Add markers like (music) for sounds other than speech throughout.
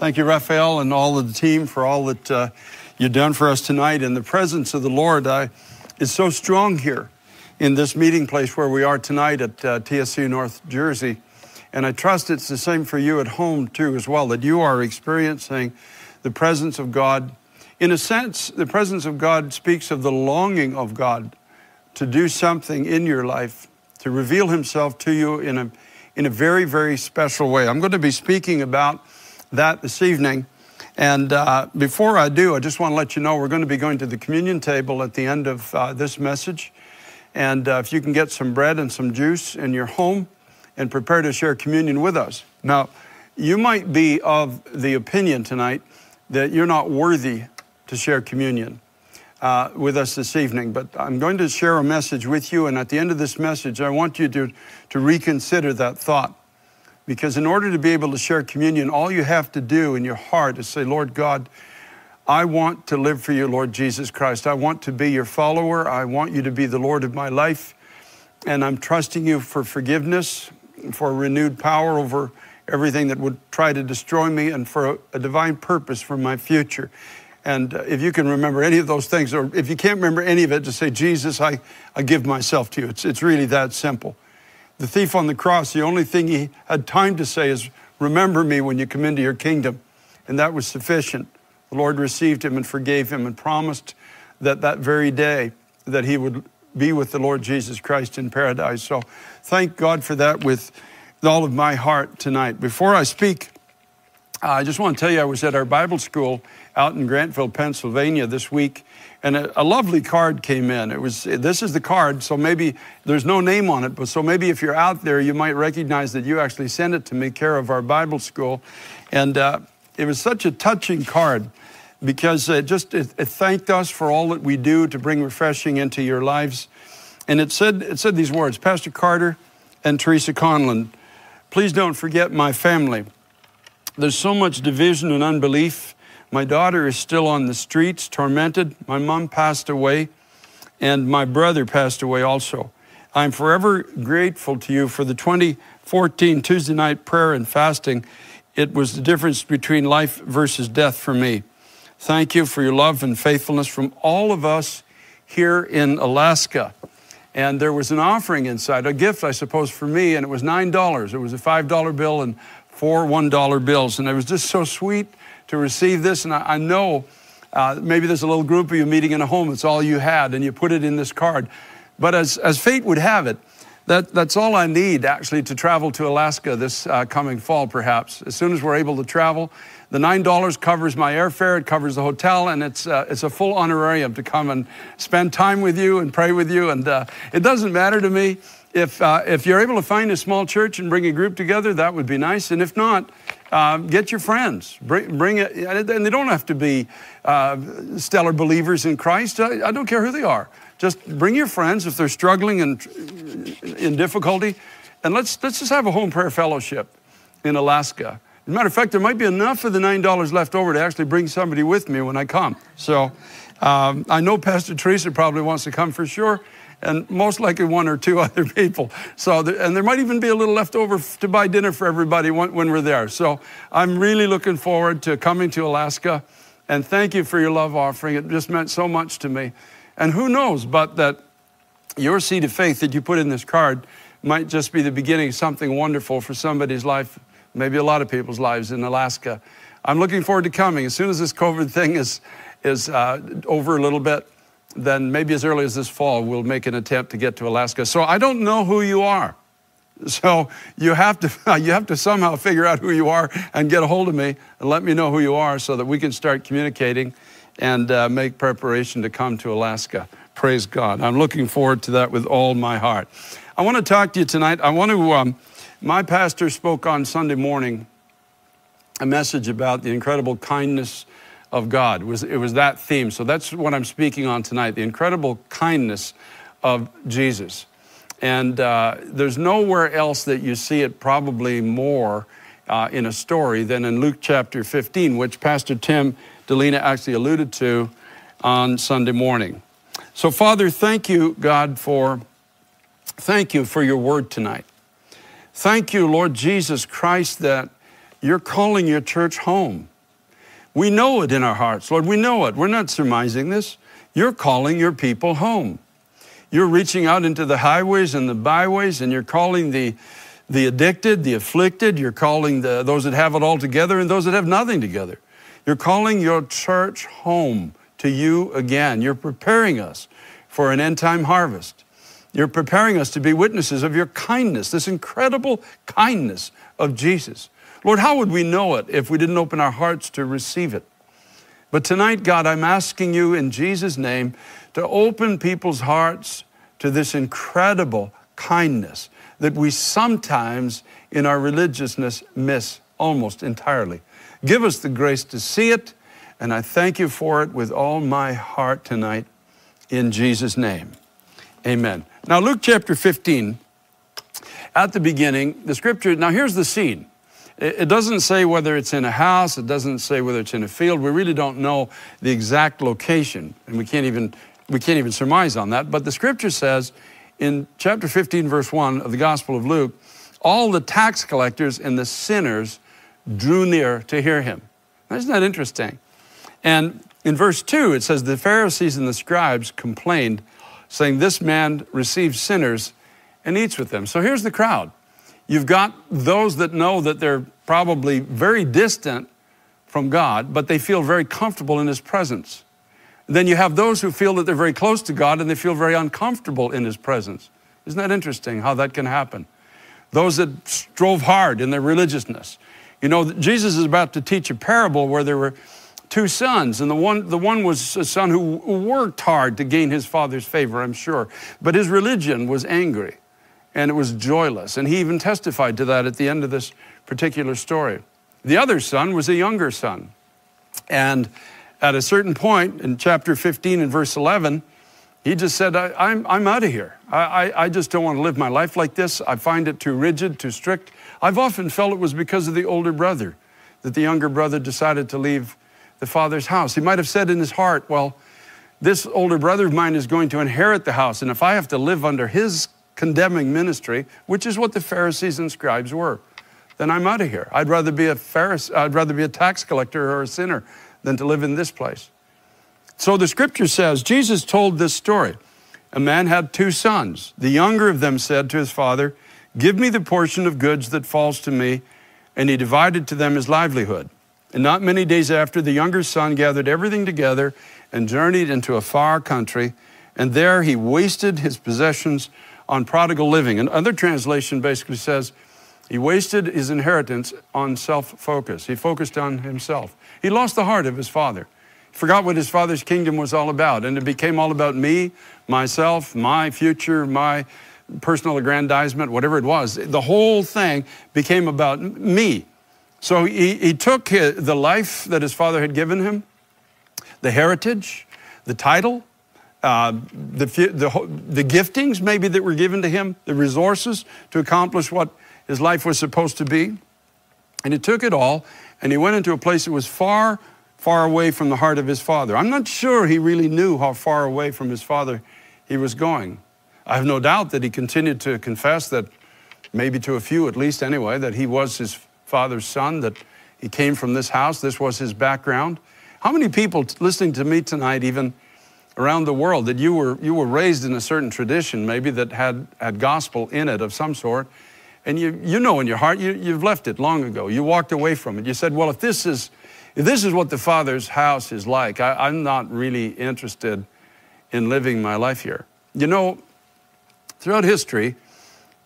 Thank you, Raphael, and all of the team for all that uh, you've done for us tonight. And the presence of the Lord I, is so strong here in this meeting place where we are tonight at uh, TSC North Jersey. And I trust it's the same for you at home too, as well, that you are experiencing the presence of God. In a sense, the presence of God speaks of the longing of God to do something in your life, to reveal Himself to you in a, in a very, very special way. I'm going to be speaking about that this evening. And uh, before I do, I just want to let you know we're going to be going to the communion table at the end of uh, this message. And uh, if you can get some bread and some juice in your home and prepare to share communion with us. Now, you might be of the opinion tonight that you're not worthy to share communion uh, with us this evening, but I'm going to share a message with you. And at the end of this message, I want you to, to reconsider that thought. Because in order to be able to share communion, all you have to do in your heart is say, Lord God, I want to live for you, Lord Jesus Christ. I want to be your follower. I want you to be the Lord of my life. And I'm trusting you for forgiveness, for renewed power over everything that would try to destroy me, and for a, a divine purpose for my future. And uh, if you can remember any of those things, or if you can't remember any of it, just say, Jesus, I, I give myself to you. It's, it's really that simple. The thief on the cross, the only thing he had time to say is, Remember me when you come into your kingdom. And that was sufficient. The Lord received him and forgave him and promised that that very day that he would be with the Lord Jesus Christ in paradise. So thank God for that with all of my heart tonight. Before I speak, I just want to tell you I was at our Bible school out in Grantville, Pennsylvania this week, and a, a, lovely card came in. It was this is the card, so maybe there's no name on it, but so maybe if you're out there, you might recognize that you actually sent it to me, care of our Bible school, and uh, it was such a touching card because it just it, it thanked us for all that we do to bring refreshing into your lives, and it said it said these words, Pastor Carter and Teresa Conlon, please don't forget my family. There's so much division and unbelief my daughter is still on the streets, tormented. My mom passed away, and my brother passed away also. I'm forever grateful to you for the 2014 Tuesday night prayer and fasting. It was the difference between life versus death for me. Thank you for your love and faithfulness from all of us here in Alaska. And there was an offering inside, a gift, I suppose, for me, and it was $9. It was a $5 bill and four $1 bills. And it was just so sweet to receive this. And I, I know uh, maybe there's a little group of you meeting in a home, it's all you had, and you put it in this card. But as, as fate would have it, that, that's all I need actually to travel to Alaska this uh, coming fall, perhaps. As soon as we're able to travel, the $9 covers my airfare, it covers the hotel, and it's, uh, it's a full honorarium to come and spend time with you and pray with you. And uh, it doesn't matter to me if, uh, if you're able to find a small church and bring a group together, that would be nice. And if not, uh, get your friends. Bring, bring it, and they don't have to be uh, stellar believers in Christ. I, I, don't care who they are. Just bring your friends if they're struggling and in difficulty, and let's let's just have a home prayer fellowship in Alaska. As a matter of fact, there might be enough of the nine dollars left over to actually bring somebody with me when I come. So um, I know Pastor Teresa probably wants to come for sure and most likely one or two (laughs) other people. So, and there might even be a little left over to buy dinner for everybody when, when we're there. So, I'm really looking forward to coming to Alaska. And thank you for your love offering. It just meant so much to me. And who knows but that your seed of faith that you put in this card might just be the beginning of something wonderful for somebody's life, maybe a lot of people's lives in Alaska. I'm looking forward to coming. As soon as this COVID thing is, is uh, over a little bit, then maybe as early as this fall, we'll make an attempt to get to Alaska. So I don't know who you are. So you have to (laughs) you have to somehow figure out who you are and get a hold of me and let me know who you are so that we can start communicating and uh, make preparation to come to Alaska. Praise God. I'm looking forward to that with all my heart. I want to talk to you tonight. I want to. Um, my pastor spoke on Sunday morning a message about the incredible kindness of God. It was, it was that theme. So that's what I'm speaking on tonight the incredible kindness of Jesus. And uh, there's nowhere else that you see it probably more uh, in a story than in Luke chapter 15, which Pastor Tim Dilena actually alluded to on Sunday morning. So, Father, thank you, God, for thank you for your word tonight. Thank you, Lord Jesus Christ, that you're calling your church home. We know it in our hearts, Lord. We know it. We're not surmising this. You're calling your people home. You're reaching out into the highways and the byways, and you're calling the, the addicted, the afflicted. You're calling the, those that have it all together and those that have nothing together. You're calling your church home to you again. You're preparing us for an end time harvest. You're preparing us to be witnesses of your kindness, this incredible kindness of Jesus. Lord, how would we know it if we didn't open our hearts to receive it? But tonight, God, I'm asking you in Jesus' name to open people's hearts to this incredible kindness that we sometimes in our religiousness miss almost entirely. Give us the grace to see it, and I thank you for it with all my heart tonight in Jesus' name. Amen. Now, Luke chapter 15, at the beginning, the scripture, now here's the scene. It doesn't say whether it's in a house, it doesn't say whether it's in a field. We really don't know the exact location, and we can't even, we can't even surmise on that. But the scripture says in chapter 15, verse 1 of the Gospel of Luke, all the tax collectors and the sinners drew near to hear him. Isn't that interesting? And in verse 2, it says, The Pharisees and the scribes complained, saying, This man receives sinners and eats with them. So here's the crowd. You've got those that know that they're probably very distant from God, but they feel very comfortable in His presence. Then you have those who feel that they're very close to God and they feel very uncomfortable in His presence. Isn't that interesting how that can happen? Those that strove hard in their religiousness. You know, Jesus is about to teach a parable where there were two sons, and the one, the one was a son who worked hard to gain his father's favor, I'm sure, but his religion was angry and it was joyless. And he even testified to that at the end of this particular story. The other son was a younger son. And at a certain point in chapter 15 and verse 11, he just said, I, am I'm, I'm out of here. I, I, I just don't want to live my life like this. I find it too rigid, too strict. I've often felt it was because of the older brother that the younger brother decided to leave the father's house. He might have said in his heart, Well, this older brother of mine is going to inherit the house, and if I have to live under his condemning ministry, which is what the Pharisees and scribes were, then I'm out of here. I'd rather be a Pharisee, I'd rather be a tax collector or a sinner than to live in this place. So the scripture says Jesus told this story. A man had two sons. The younger of them said to his father, Give me the portion of goods that falls to me. And he divided to them his livelihood. And not many days after, the younger son gathered everything together and journeyed into a far country. And there he wasted his possessions on prodigal living. Another translation basically says he wasted his inheritance on self focus. He focused on himself. He lost the heart of his father. He forgot what his father's kingdom was all about, and it became all about me, myself, my future, my personal aggrandizement, whatever it was. The whole thing became about me. So he, he took the life that his father had given him, the heritage, the title, uh, the, the, the giftings maybe that were given to him, the resources to accomplish what his life was supposed to be. And he took it all and he went into a place that was far, far away from the heart of his father. I'm not sure he really knew how far away from his father he was going. I have no doubt that he continued to confess that, maybe to a few at least anyway, that he was his father's son, that he came from this house, this was his background. How many people listening to me tonight even around the world that you were, you were raised in a certain tradition, maybe that had, had gospel in it of some sort, and you, you know in your heart you, you've left it long ago. You walked away from it. You said, well, if this is, if this is what the Father's house is like, I, I'm not really interested in living my life here. You know, throughout history,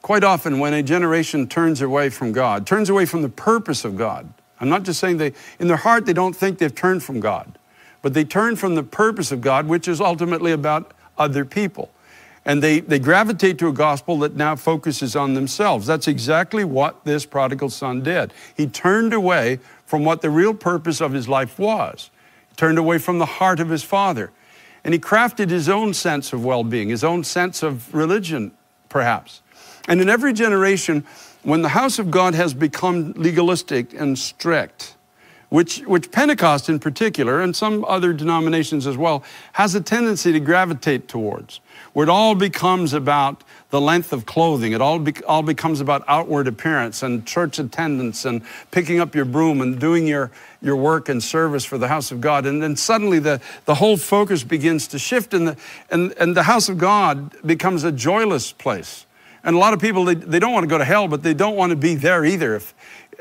quite often when a generation turns away from God, turns away from the purpose of God, I'm not just saying they, in their heart, they don't think they've turned from God but they turn from the purpose of God, which is ultimately about other people. And they, they gravitate to a gospel that now focuses on themselves. That's exactly what this prodigal son did. He turned away from what the real purpose of his life was, he turned away from the heart of his father. And he crafted his own sense of well being, his own sense of religion, perhaps. And in every generation, when the house of God has become legalistic and strict, which, which Pentecost in particular, and some other denominations as well, has a tendency to gravitate towards, where it all becomes about the length of clothing. It all, be, all becomes about outward appearance and church attendance and picking up your broom and doing your, your work and service for the house of God. And then suddenly the, the whole focus begins to shift, and the, and, and the house of God becomes a joyless place. And a lot of people, they, they don't want to go to hell, but they don't want to be there either. If,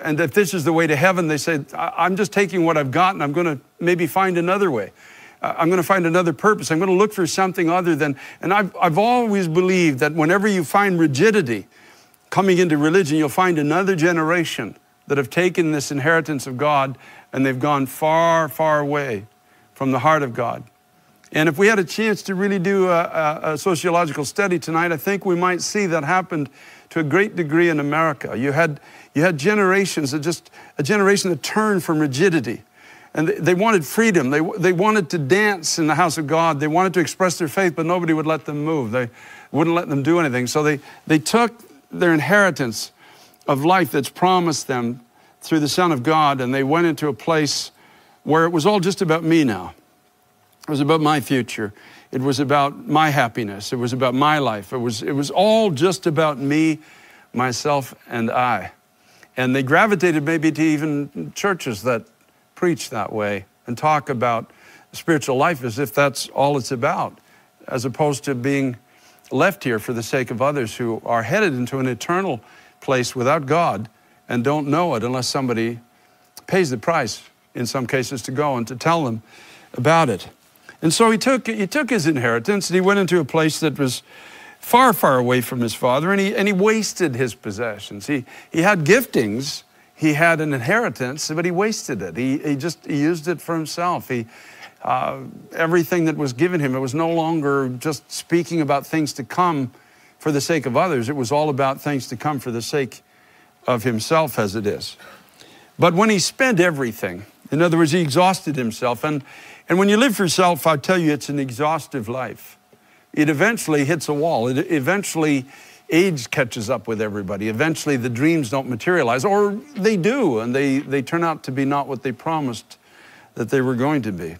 and if this is the way to heaven, they say, I'm just taking what I've got and I'm going to maybe find another way. Uh, I'm going to find another purpose. I'm going to look for something other than. And I've, I've always believed that whenever you find rigidity coming into religion, you'll find another generation that have taken this inheritance of God and they've gone far, far away from the heart of God. And if we had a chance to really do a, a, a, sociological study tonight, I think we might see that happened to a great degree in America. You had, you had generations that just, a generation that turned from rigidity. And they, they wanted freedom. They, they wanted to dance in the house of God. They wanted to express their faith, but nobody would let them move. They wouldn't let them do anything. So they, they took their inheritance of life that's promised them through the Son of God, and they went into a place where it was all just about me now. It was about my future. It was about my happiness. It was about my life. It was, it was all just about me, myself, and I. And they gravitated maybe to even churches that preach that way and talk about spiritual life as if that's all it's about, as opposed to being left here for the sake of others who are headed into an eternal place without God and don't know it unless somebody pays the price in some cases to go and to tell them about it. And so he took, he took his inheritance and he went into a place that was far, far away from his father and he, and he wasted his possessions. He, he had giftings, he had an inheritance, but he wasted it. He, he just he used it for himself. He, uh, everything that was given him, it was no longer just speaking about things to come for the sake of others. It was all about things to come for the sake of himself as it is. But when he spent everything, in other words, he exhausted himself. And, and when you live for yourself, I tell you, it's an exhaustive life. It eventually hits a wall. It eventually, age catches up with everybody. Eventually, the dreams don't materialize, or they do, and they, they turn out to be not what they promised that they were going to be.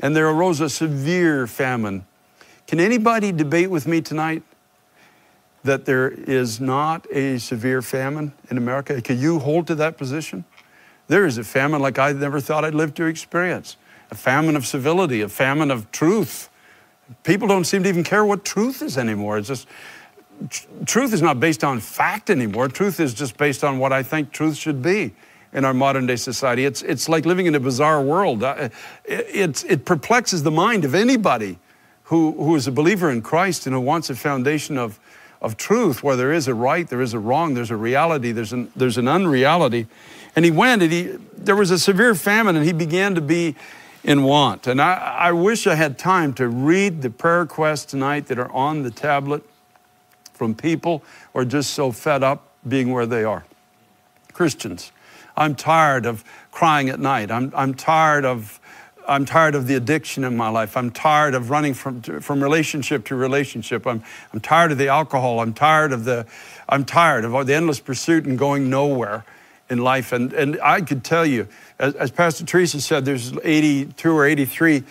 And there arose a severe famine. Can anybody debate with me tonight that there is not a severe famine in America? Can you hold to that position? There is a famine like I never thought I'd live to experience a famine of civility, a famine of truth. People don't seem to even care what truth is anymore. It's just, tr- truth is not based on fact anymore. Truth is just based on what I think truth should be in our modern day society. It's, it's like living in a bizarre world. Uh, it, it perplexes the mind of anybody who, who is a believer in Christ and who wants a foundation of, of truth where there is a right, there is a wrong, there's a reality, there's an, there's an unreality. And he went and he, there was a severe famine and he began to be in want. And I, I wish I had time to read the prayer requests tonight that are on the tablet from people who are just so fed up being where they are. Christians, I'm tired of crying at night. I'm, I'm tired of I'm tired of the addiction in my life. I'm tired of running from, from relationship to relationship. I'm, I'm tired of the alcohol. I'm tired of the, I'm tired of the endless pursuit and going nowhere in life. And, and I could tell you, as, as Pastor Teresa said, there's 82 or 83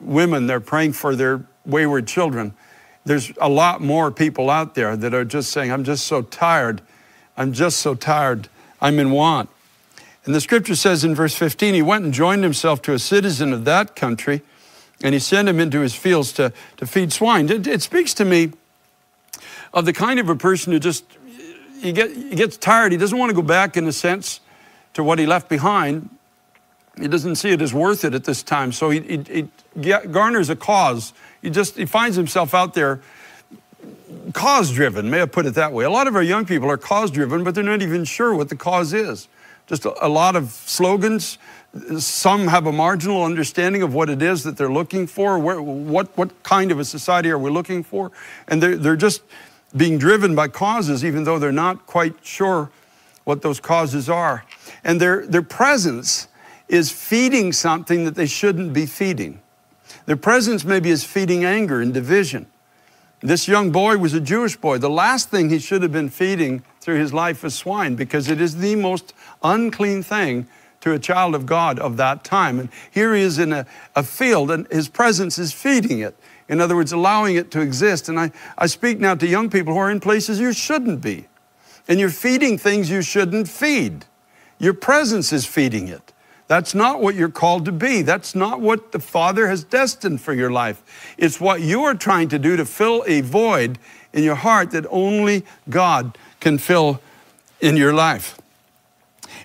women, they're praying for their wayward children. There's a lot more people out there that are just saying, I'm just so tired. I'm just so tired. I'm in want. And the scripture says in verse 15, he went and joined himself to a citizen of that country, and he sent him into his fields to, to feed swine. It, it speaks to me of the kind of a person who just he, get, he gets tired. He doesn't want to go back, in a sense, to what he left behind. He doesn't see it as worth it at this time. So he, he, he garners a cause. He just he finds himself out there cause driven, may I put it that way. A lot of our young people are cause driven, but they're not even sure what the cause is. Just a, a lot of slogans. Some have a marginal understanding of what it is that they're looking for. Where, what, what kind of a society are we looking for? And they're, they're just being driven by causes, even though they're not quite sure what those causes are. And their, their presence is feeding something that they shouldn't be feeding. Their presence maybe is feeding anger and division. This young boy was a Jewish boy. The last thing he should have been feeding through his life was swine because it is the most unclean thing to a child of God of that time. And here he is in a, a field, and his presence is feeding it. In other words, allowing it to exist. And I, I speak now to young people who are in places you shouldn't be. And you're feeding things you shouldn't feed. Your presence is feeding it. That's not what you're called to be. That's not what the Father has destined for your life. It's what you are trying to do to fill a void in your heart that only God can fill in your life.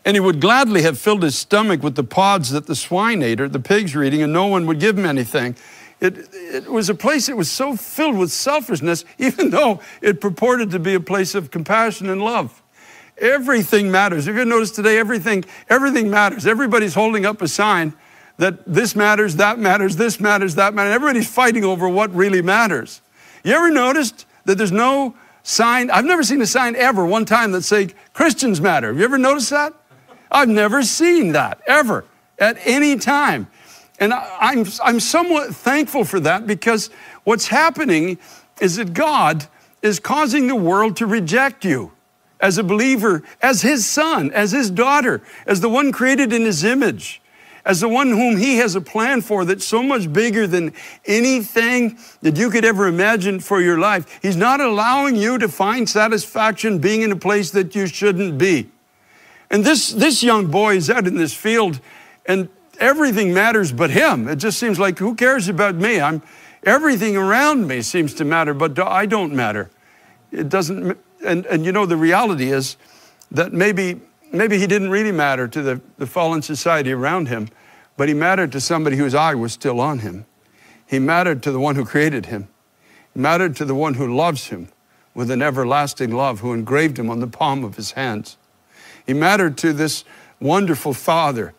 And he would gladly have filled his stomach with the pods that the swine ate or the pigs were eating, and no one would give him anything. It, it was a place that was so filled with selfishness, (laughs) even though it purported to be a place of compassion and love. Everything matters. If you notice today, everything, everything matters. Everybody's holding up a sign that this matters, that matters, this matters, that matters. Everybody's fighting over what really matters. You ever noticed that there's no sign? I've never seen a sign ever one time that say Christians matter. Have you ever noticed that? I've never seen that ever at any time. And I'm, I'm somewhat thankful for that because what's happening is that God is causing the world to reject you as a believer, as his son, as his daughter, as the one created in his image, as the one whom he has a plan for that's so much bigger than anything that you could ever imagine for your life. He's not allowing you to find satisfaction being in a place that you shouldn't be. And this, this young boy is out in this field and everything matters but him. It just seems like, who cares about me? I'm, everything around me seems to matter, but I don't matter. It doesn't and, and you know, the reality is that maybe, maybe he didn't really matter to the, the fallen society around him, but he mattered to somebody whose eye was still on him. He mattered to the one who created him. He mattered to the one who loves him with an everlasting love, who engraved him on the palm of his hands. He mattered to this wonderful father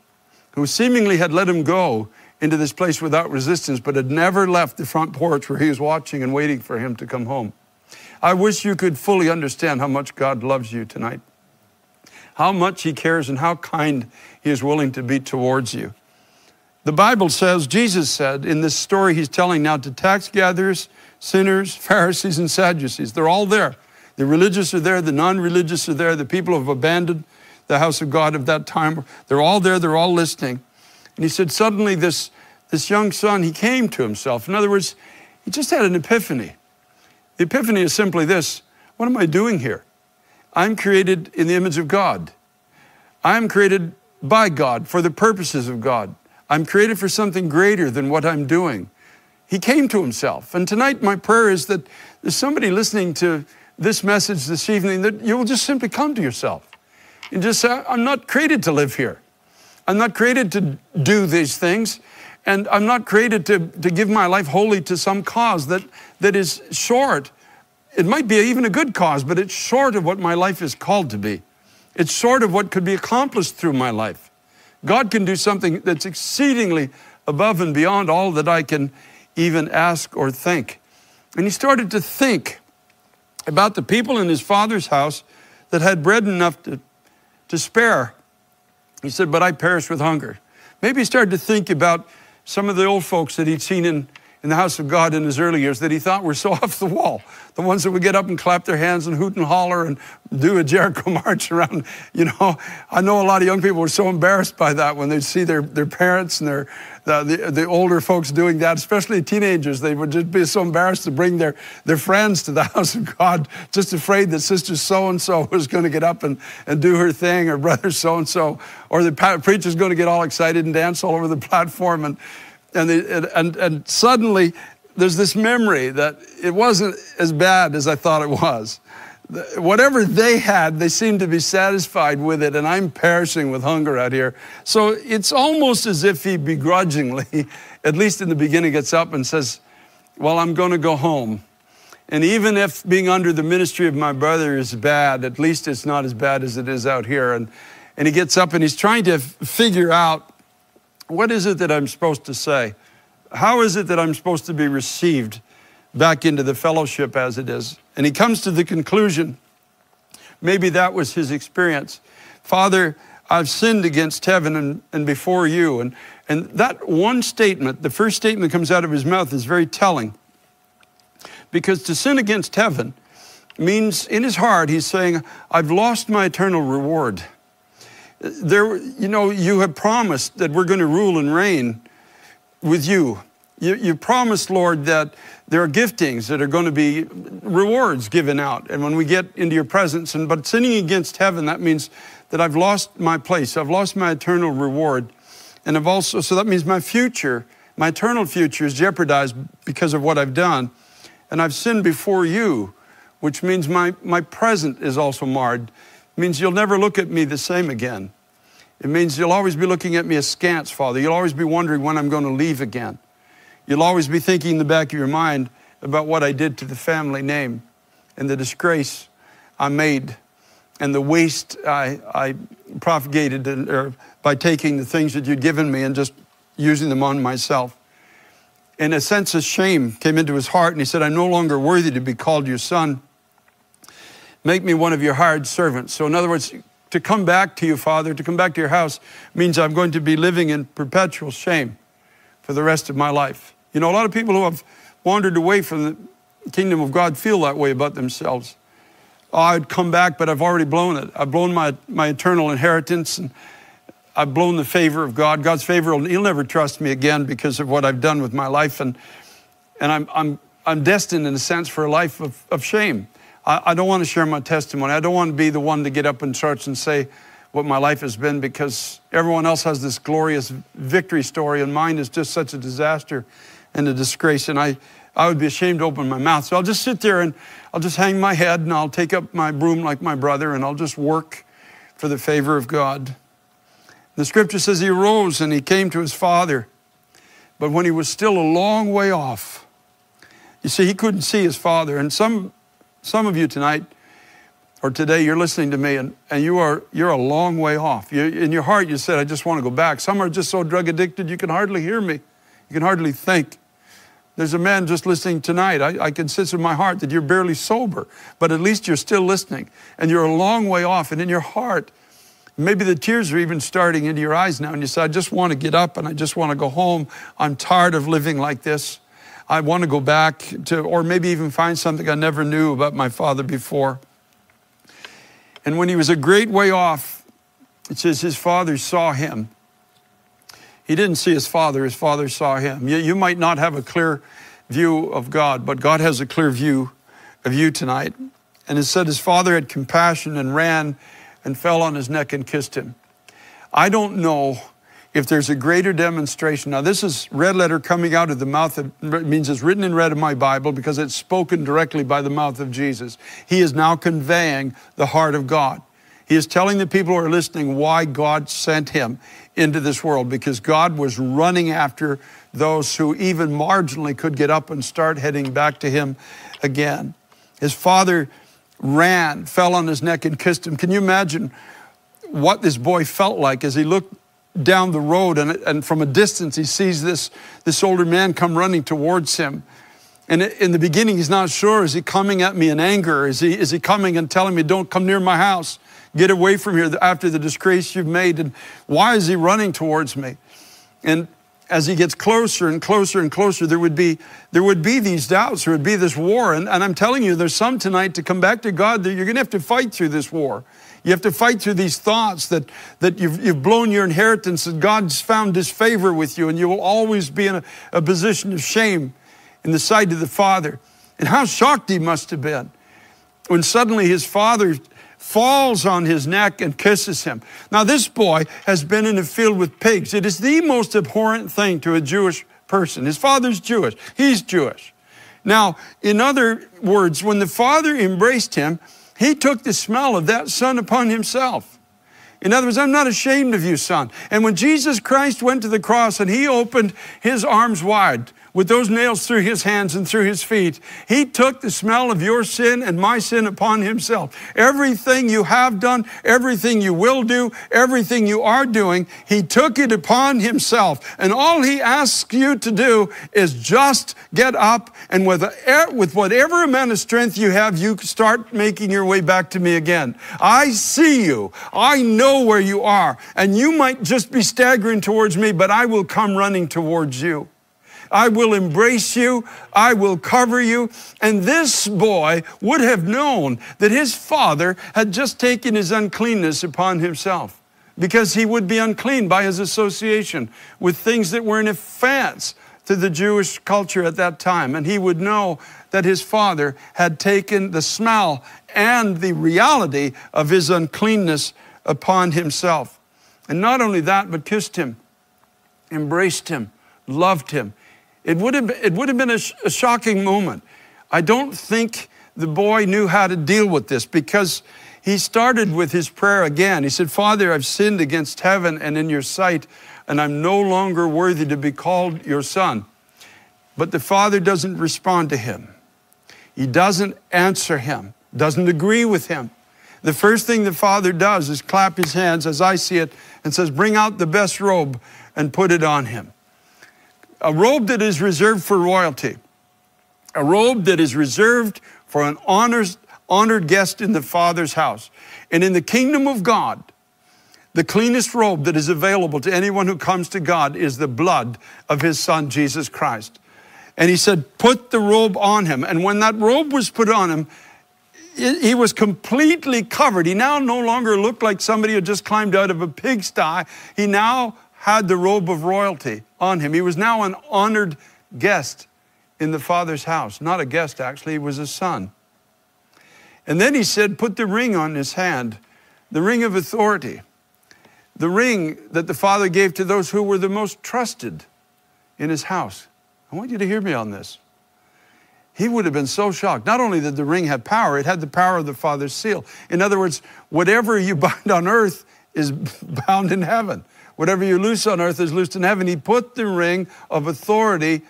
who seemingly had let him go into this place without resistance, but had never left the front porch where he was watching and waiting for him to come home. I wish you could fully understand how much God loves you tonight, how much He cares, and how kind He is willing to be towards you. The Bible says, Jesus said in this story He's telling now to tax gatherers, sinners, (laughs) Pharisees, and Sadducees, they're all there. The religious are there, the non religious are there, the people have abandoned the house of God of that time. They're all there, they're all listening. And he said, suddenly this, this young son, he came to himself. In other words, he just had an epiphany. The epiphany is simply this what am I doing here? I'm created in the image of God. I'm created by God for the purposes of God. I'm created for something greater than what I'm doing. He came to himself. And tonight, my prayer is that there's somebody listening to this message this evening that you will just simply come to yourself and just say, I'm not created to live here. I'm not created to do these things. And I'm not created to, to give my life wholly to some cause that, that is short. It might be even a good cause, but it's short of what my life is called to be. It's short of what could be accomplished through my life. God can do something that's exceedingly above and beyond all that I can even ask or think. And he started to think about the people in his father's house that had bread enough to, to spare. He said, But I perish with hunger. Maybe he started to think about some of the old folks that he'd seen in, in the house of God in his early years that he thought were so (laughs) off the wall. The ones that would get up and clap their hands and hoot and holler and do a Jericho (laughs) march around. You know, I know a lot of young people were so embarrassed by that when they'd see their, their parents and their, the, the, the, older folks doing that, especially teenagers. They would just be so embarrassed to bring their, their friends to the (laughs) house of God, just afraid that sister so and so was going to get up and, and do her thing, or brother so and so, or the preacher's going to get all excited and dance all over the platform. And, and, and, and suddenly there's this memory that it wasn't as bad as I thought it was whatever they had, they seemed to be satisfied with it, and I'm perishing with hunger out here. So it's almost as if he begrudgingly, (laughs) at least in the beginning, gets up and says, Well, I'm going to go home. And even if being under the ministry of my brother is bad, at least it's not as bad as it is out here. And, and he gets up and he's trying to figure out what is it that I'm supposed to say? How is it that I'm supposed to be received? back into the fellowship as it is. And he comes to the conclusion maybe that was his experience. Father, I've sinned against heaven and, and before you. And, and that one statement, the first statement that comes out of his mouth, is very telling. Because to sin against heaven means in his heart, he's saying, I've lost my eternal reward. There, you know, you have promised that we're going to rule and reign with you. You, you promised, Lord, that there are giftings that are going to be rewards given out. And when we get into your presence, and but sinning against heaven, that means that I've lost my place. I've lost my eternal reward. And I've also, so that means my future, my eternal future is jeopardized because of what I've done. And I've sinned before you, which means my, my present is also marred. It means you'll never look at me the same again. It means you'll always be looking at me askance, Father. You'll always be wondering when I'm going to leave again. You'll always be thinking in the back of your mind about what I did to the family name and the disgrace I made and the waste I, I propagated by taking the things that you'd given me and just using them on myself. And a sense of shame came into his heart, and he said, I'm no longer worthy to be called your son. Make me one of your hired servants. So, in other words, to come back to you, Father, to come back to your house means I'm going to be living in perpetual shame for the rest of my life. You know, a lot of people who have wandered away from the kingdom of God feel that way about themselves. Oh, I'd come back, but I've already blown it. I've blown my, my eternal inheritance and I've blown the favor of God. God's favor, and He'll never trust me again because of what I've done with my life. And, and I'm, I'm, I'm destined, in a sense, for a life of, of shame. I, I don't want to share my testimony. I don't want to be the one to get up in church and say, what my life has been because everyone else has this glorious victory story and mine is just such a disaster and a disgrace. And I, I would be ashamed to open my mouth. So I'll just sit there and I'll just hang my head and I'll take up my broom like my brother and I'll just work for the favor of God. The scripture says he arose and he came to his father. But when he was still a long way off, you see, he couldn't see his father. And some, some of you tonight, or today you're listening to me and, and you are you're a long way off. You, in your heart you said, I just want to go back. Some are just so drug addicted you can hardly hear me. You can hardly think. There's a man just listening tonight. I, I can sense in my heart that you're barely sober, but at least you're still listening. And you're a long way off. And in your heart, maybe the tears are even starting into your eyes now. And you say, I just want to get up and I just want to go home. I'm tired of living like this. I want to go back to, or maybe even find something I never knew about my father before. And when he was a great way off, it says his father saw him. He didn't see his father, his father saw him. You, might not have a clear view of God, but God has a clear view of you tonight. And it said his father had compassion and ran and fell on his neck and kissed him. I don't know if there's a greater demonstration. Now, this is red letter coming out of the mouth of, it means it's written in red in my Bible because it's spoken directly by the mouth of Jesus. He is now conveying the heart of God. He is telling the people who are listening why God sent him into this world because God was running after those who even marginally could get up and start heading back to him again. His father ran, fell on his neck, and kissed him. Can you imagine what this boy felt like as he looked down the road and, and from a distance he sees this, this older man come running towards him? And in the beginning, he's not sure. Is he coming at me in anger? Is he, is he coming and telling me, don't come near my house? Get away from here after the disgrace you've made. And why is he running towards me? And as he gets closer and closer and closer, there would be, there would be these doubts, there would be this war. And, and I'm telling you, there's some tonight to come back to God that you're going to have to fight through this war. You have to fight through these thoughts that, that you've, you've blown your inheritance, that God's found disfavor with you, and you will always be in a, a position of shame in the sight of the Father. And how shocked he must have been when suddenly his father falls on his neck and kisses him. Now, this boy has been in a field with pigs. It is the most abhorrent thing to a Jewish person. His father's Jewish, he's Jewish. Now, in other words, when the father embraced him, he took the smell of that son upon himself. In other words, I'm not ashamed of you, son. And when Jesus Christ went to the cross and he opened his arms wide, with those nails through his hands and through his feet. He took the smell of your sin and my sin upon himself. Everything you have done, everything you will do, everything you are doing, he took it upon himself. And all he asks you to do is just get up and with, with whatever amount of strength you have, you start making your way back to me again. I see you. I know where you are. And you might just be staggering towards me, but I will come running towards you. I will embrace you. I will cover you. And this boy would have known that his father had just taken his uncleanness upon himself. because he would be unclean by his association with things that were in offense to the Jewish culture at that time. And he would know that his father had taken the smell and the reality of his uncleanness upon himself. And not only that, but kissed him, embraced him, loved him. It would have, it would have been a, sh- a shocking moment. I don't think the boy knew how to deal with this because he started with his prayer again. He said, Father, I've sinned against heaven and in your sight, and I'm no longer worthy to be called your son. But the father doesn't respond to him. He doesn't answer him, doesn't agree with him. The first thing the father does is clap his hands, as I see it, and says, Bring out the best robe and put it on him. A robe that is reserved for royalty, a robe that is reserved for an honors, honored guest in the father's house. And in the kingdom of God, the cleanest robe that is available to anyone who comes to God is the blood of his son, Jesus Christ. And he said, Put the robe on him. And when that robe was put on him, he was completely covered. He now no longer looked like somebody who just climbed out of a pigsty. He now had the robe of royalty on him. He was now an honored guest in the Father's house. Not a guest, actually, he was a son. And then he said, Put the ring on his hand, the ring of authority, the ring that the Father gave to those who were the most trusted in his house. I want you to hear me on this. He would have been so shocked. Not only did the ring have power, it had the power of the Father's seal. In other words, whatever you (laughs) bind on earth is (laughs) bound in heaven. Whatever you loose on earth is loosed in heaven. He put the ring of authority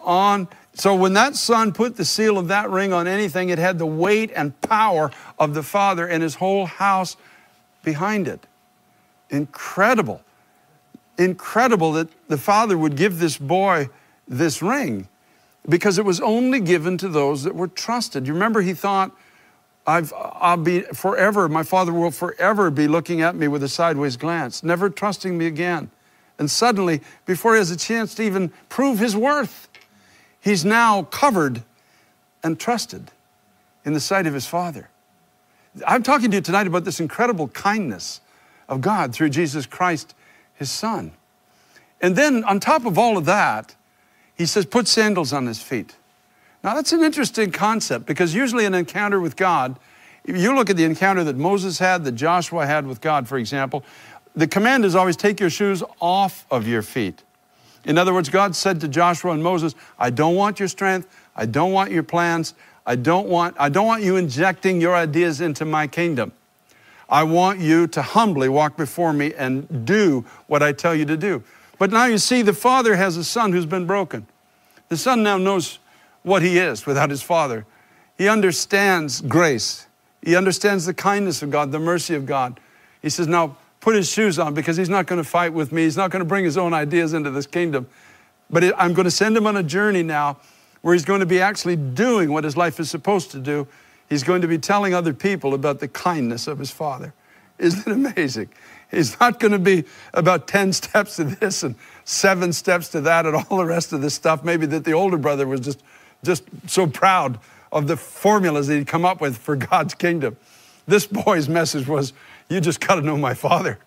on. So when that son put the seal of that ring on anything, it had the weight and power of the Father and his whole house behind it. Incredible. Incredible that the Father would give this boy this ring because it was only given to those that were trusted. You remember, he thought, I've, I'll be forever, my father will forever be looking at me with a sideways glance, never trusting me again. And suddenly, before he has a chance to even prove his worth, he's now covered and trusted in the sight of his father. I'm talking to you tonight about this incredible kindness of God through Jesus Christ, his son. And then, on top of all of that, he says, put sandals on his feet. Now, that's an interesting concept because usually an encounter with God, if you look at the encounter that Moses had, that Joshua had with God, for example, the command is always take your shoes off of your feet. In other words, God said to Joshua and Moses, I don't want your strength, I don't want your plans, I don't want, I don't want you injecting your ideas into my kingdom. I want you to humbly walk before me and do what I tell you to do. But now you see, the father has a son who's been broken. The son now knows what he is without his father. He understands grace. He understands the kindness of God, the mercy of God. He says, Now put his shoes on because he's not going to fight with me. He's not going to bring his own ideas into this kingdom. But I'm going to send him on a journey now where he's going to be actually doing what his life is supposed to do. He's going to be telling other people about the kindness of his father. Isn't it amazing? He's not going to be about 10 (laughs) steps to this and seven steps to that and all the rest of this stuff. Maybe that the older brother was just, just so proud of the formulas that he'd come up with for God's kingdom. This boy's message was you just got to know my father.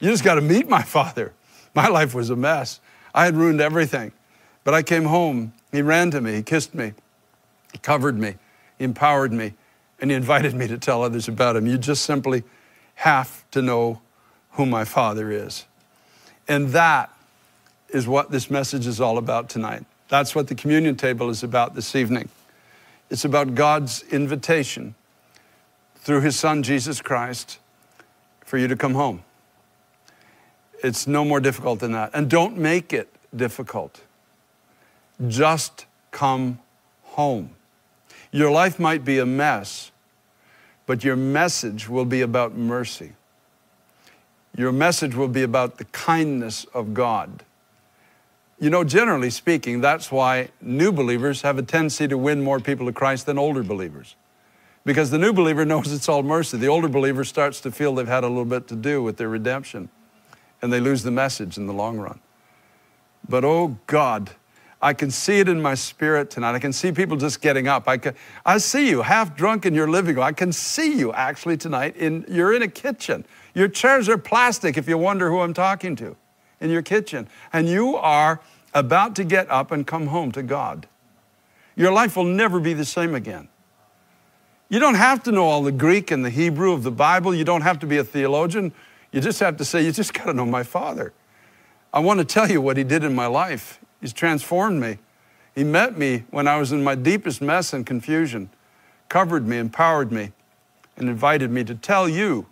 You just got to meet my father. My life was a mess. I had ruined everything. But I came home. He ran to me. He kissed me. He covered me. He empowered me. And he invited me to tell others about him. You just simply have to know who my Father is. And that is what this message is all about tonight. That's what the communion table is about this evening. It's about God's invitation through His Son, Jesus Christ, for you to come home. It's no more difficult than that. And don't make it difficult. Just come home. Your life might be a mess, but your message will be about mercy. Your message will be about the kindness of God. You know, generally speaking, that's why new believers have a tendency to win more people to Christ than older believers. Because the new believer (laughs) knows it's all mercy. The older believer starts to feel they've had a little bit to do with their redemption, and they lose the message in the long run. But oh God, I can see it in my spirit tonight. I can see people just getting up. I, can, I see you half drunk in your living room. I can see you actually tonight. In, you're in a kitchen. Your chairs are plastic if you wonder who I'm talking to in your kitchen. And you are about to get up and come home to God. Your life will never be the same again. You don't have to know all the Greek and the Hebrew of the Bible. You don't have to be a theologian. You just have to say, You just got to know my Father. I want to tell you what He did in my life. He's transformed me. He met me when I was in my deepest mess and confusion, covered me, empowered me, and invited me to tell you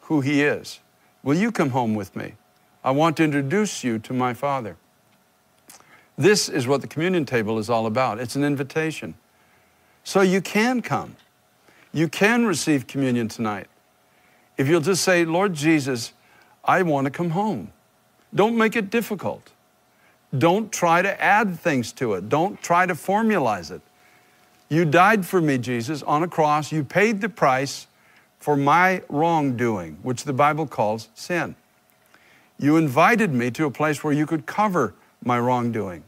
who He is. Will you come home with me? I want to introduce you to my Father. This is what the communion table is all about. It's an invitation. So you can come. You can receive communion tonight. If you'll just say, Lord Jesus, I want to come home. Don't make it difficult. Don't try to add things to it. Don't try to formalize it. You died for me, Jesus, on a cross. You paid the price for my wrongdoing, which the Bible calls sin. You invited me to a place where you could cover my wrongdoing.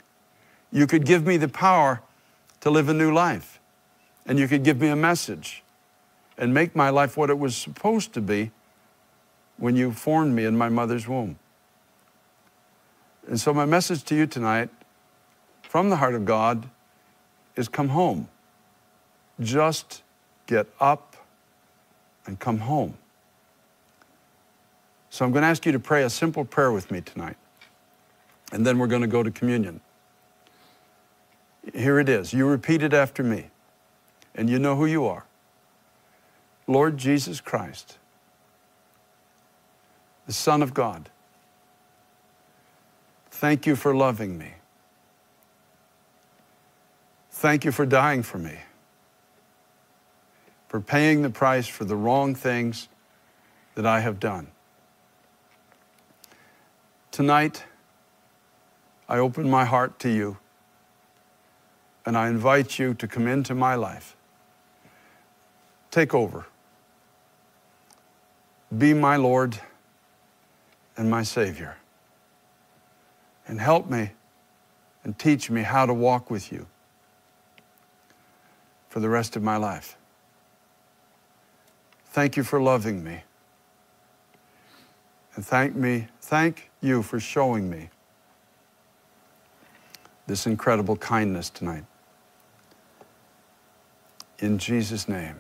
You could give me the power to live a new life. And you could give me a message and make my life what it was supposed to be when you formed me in my mother's womb. And so, my message to you tonight from the heart of God is come home. Just get up and come home. So, I'm going to ask you to pray a simple prayer with me tonight. And then we're going to go to communion. Here it is. You repeat it after me, and you know who you are. Lord Jesus Christ, the Son of God Thank you for loving me. Thank you for dying for me, for paying the price for the wrong things that I have done. Tonight, I open my heart to you and I invite you to come into my life. Take over. Be my Lord and my Savior and help me and teach me how to walk with you for the rest of my life. Thank you for loving me. And thank me, thank you for showing me this incredible kindness tonight. In Jesus' name.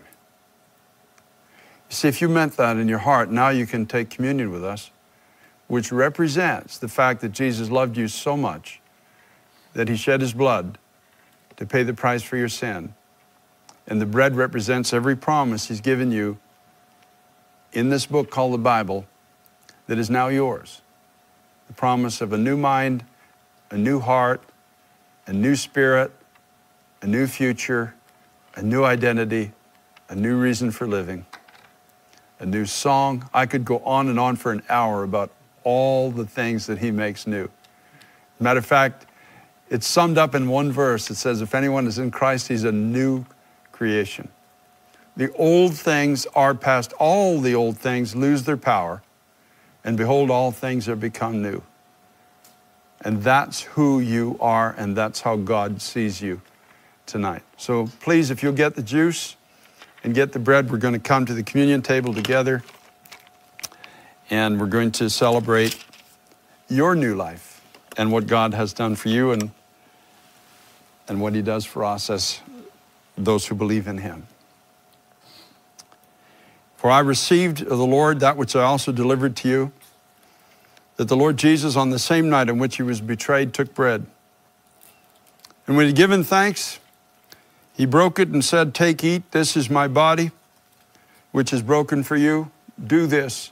See, if you meant that in your heart, now you can take communion with us which represents the fact that Jesus loved you so much that he shed his blood to pay the price for your sin. And the bread represents every promise he's given you in this book called the Bible that is now yours. The promise of a new mind, a new heart, a new spirit, a new future, a new identity, a new reason for living, a new song. I could go on and on for an hour about all the things that he makes new. Matter of fact, it's summed up in one verse. It says, If anyone is in Christ, he's a new creation. The old things are past, all the old things lose their power, and behold, all things are become new. And that's who you are, and that's how God sees you tonight. So please, if you'll get the juice and get the bread, we're going to come to the communion table together and we're going to celebrate your new life and what God has done for you and, and what He does for us as those who believe in Him. For I received of the Lord that which I also delivered to you, that the Lord Jesus, on the same night in which He was betrayed, took bread. And when He had given thanks, He broke it and said, Take, eat, this is my body, which is broken for you. Do this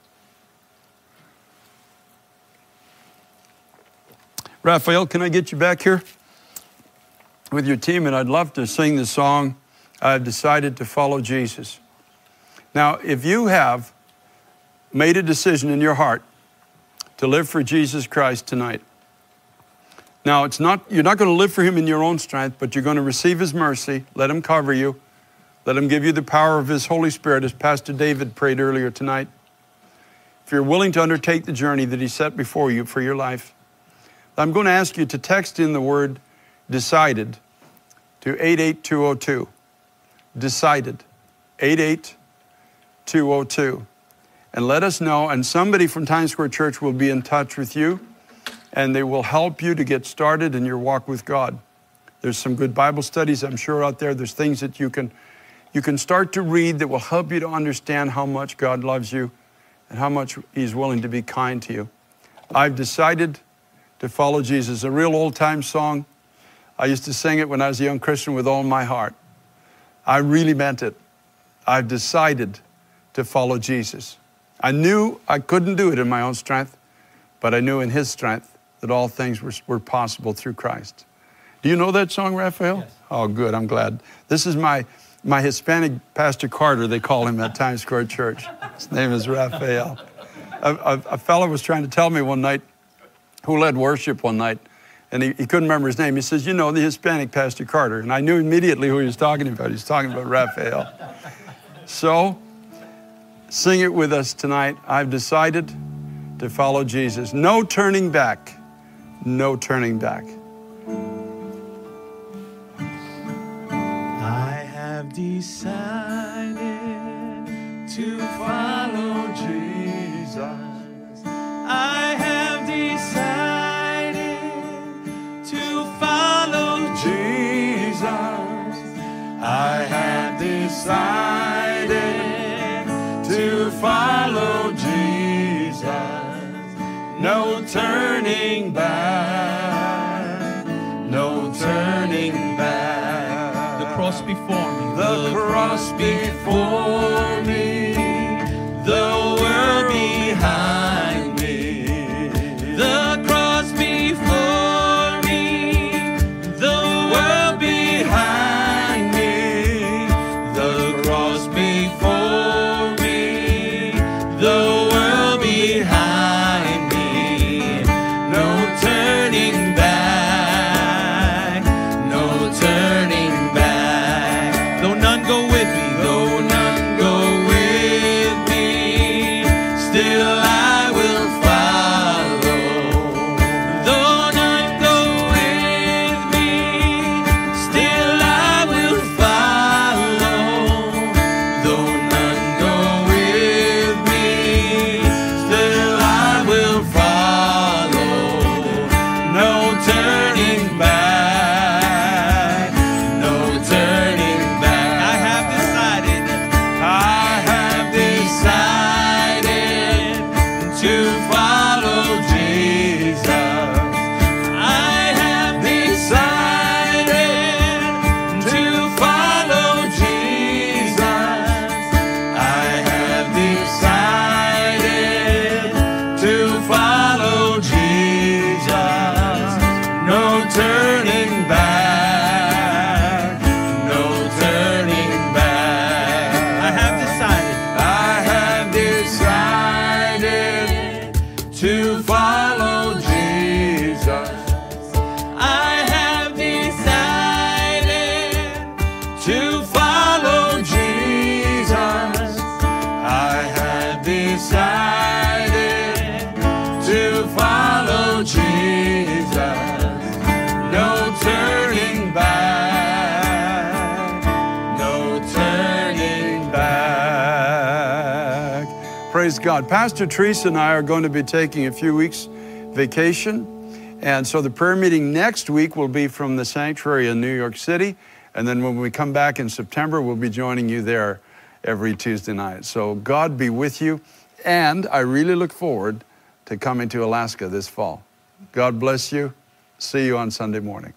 Raphael, can I get you back here with your team? And I'd love to sing the song, I've decided to follow Jesus. Now, if you have made a decision in your heart to live for Jesus Christ tonight, now it's not you're not going to live for him in your own strength, but you're going to receive his mercy, let him cover you, let him give you the power of his Holy Spirit as Pastor David prayed earlier tonight. If you're willing to undertake the journey that he set before you for your life, I'm going to ask you to text in the word decided to 88202. Decided 88202. And let us know, and somebody from Times Square Church will be in touch with you and they will help you to get started in your walk with God. There's some good Bible studies, I'm sure, out there. There's things that you can, you can start to read that will help you to understand how much God loves you and how much He's willing to be kind to you. I've decided to follow Jesus. A real old time song. I used to sing it when I was a young Christian with all my heart. I really meant it. I've decided to follow Jesus. I knew I couldn't do it in my own strength, but I knew in His strength that all things were, were possible through Christ. Do you know that song, Raphael? Yes. Oh, good. I'm glad. This is my, my Hispanic Pastor Carter, they call him at Times Square Church. His name is Raphael. A, a, a fellow was trying to tell me one night who led worship one night, and he, he couldn't remember his name. He says, You know, the Hispanic Pastor Carter. And I knew immediately who he was talking about. He was talking about Raphael. (laughs) So, sing it with us tonight. I've decided to follow Jesus. No turning back no turning back. I have decided to follow Jesus. I I have decided to follow Jesus. No turning back. No turning back. The cross before me. The cross before me, the world behind God. Pastor Teresa and I are going to be taking a few weeks vacation. And so the prayer meeting next week will be from the sanctuary in New York City. And then when we come back in September, we'll be joining you there every Tuesday night. So God be with you. And I really look forward to coming to Alaska this fall. God bless you. See you on Sunday morning.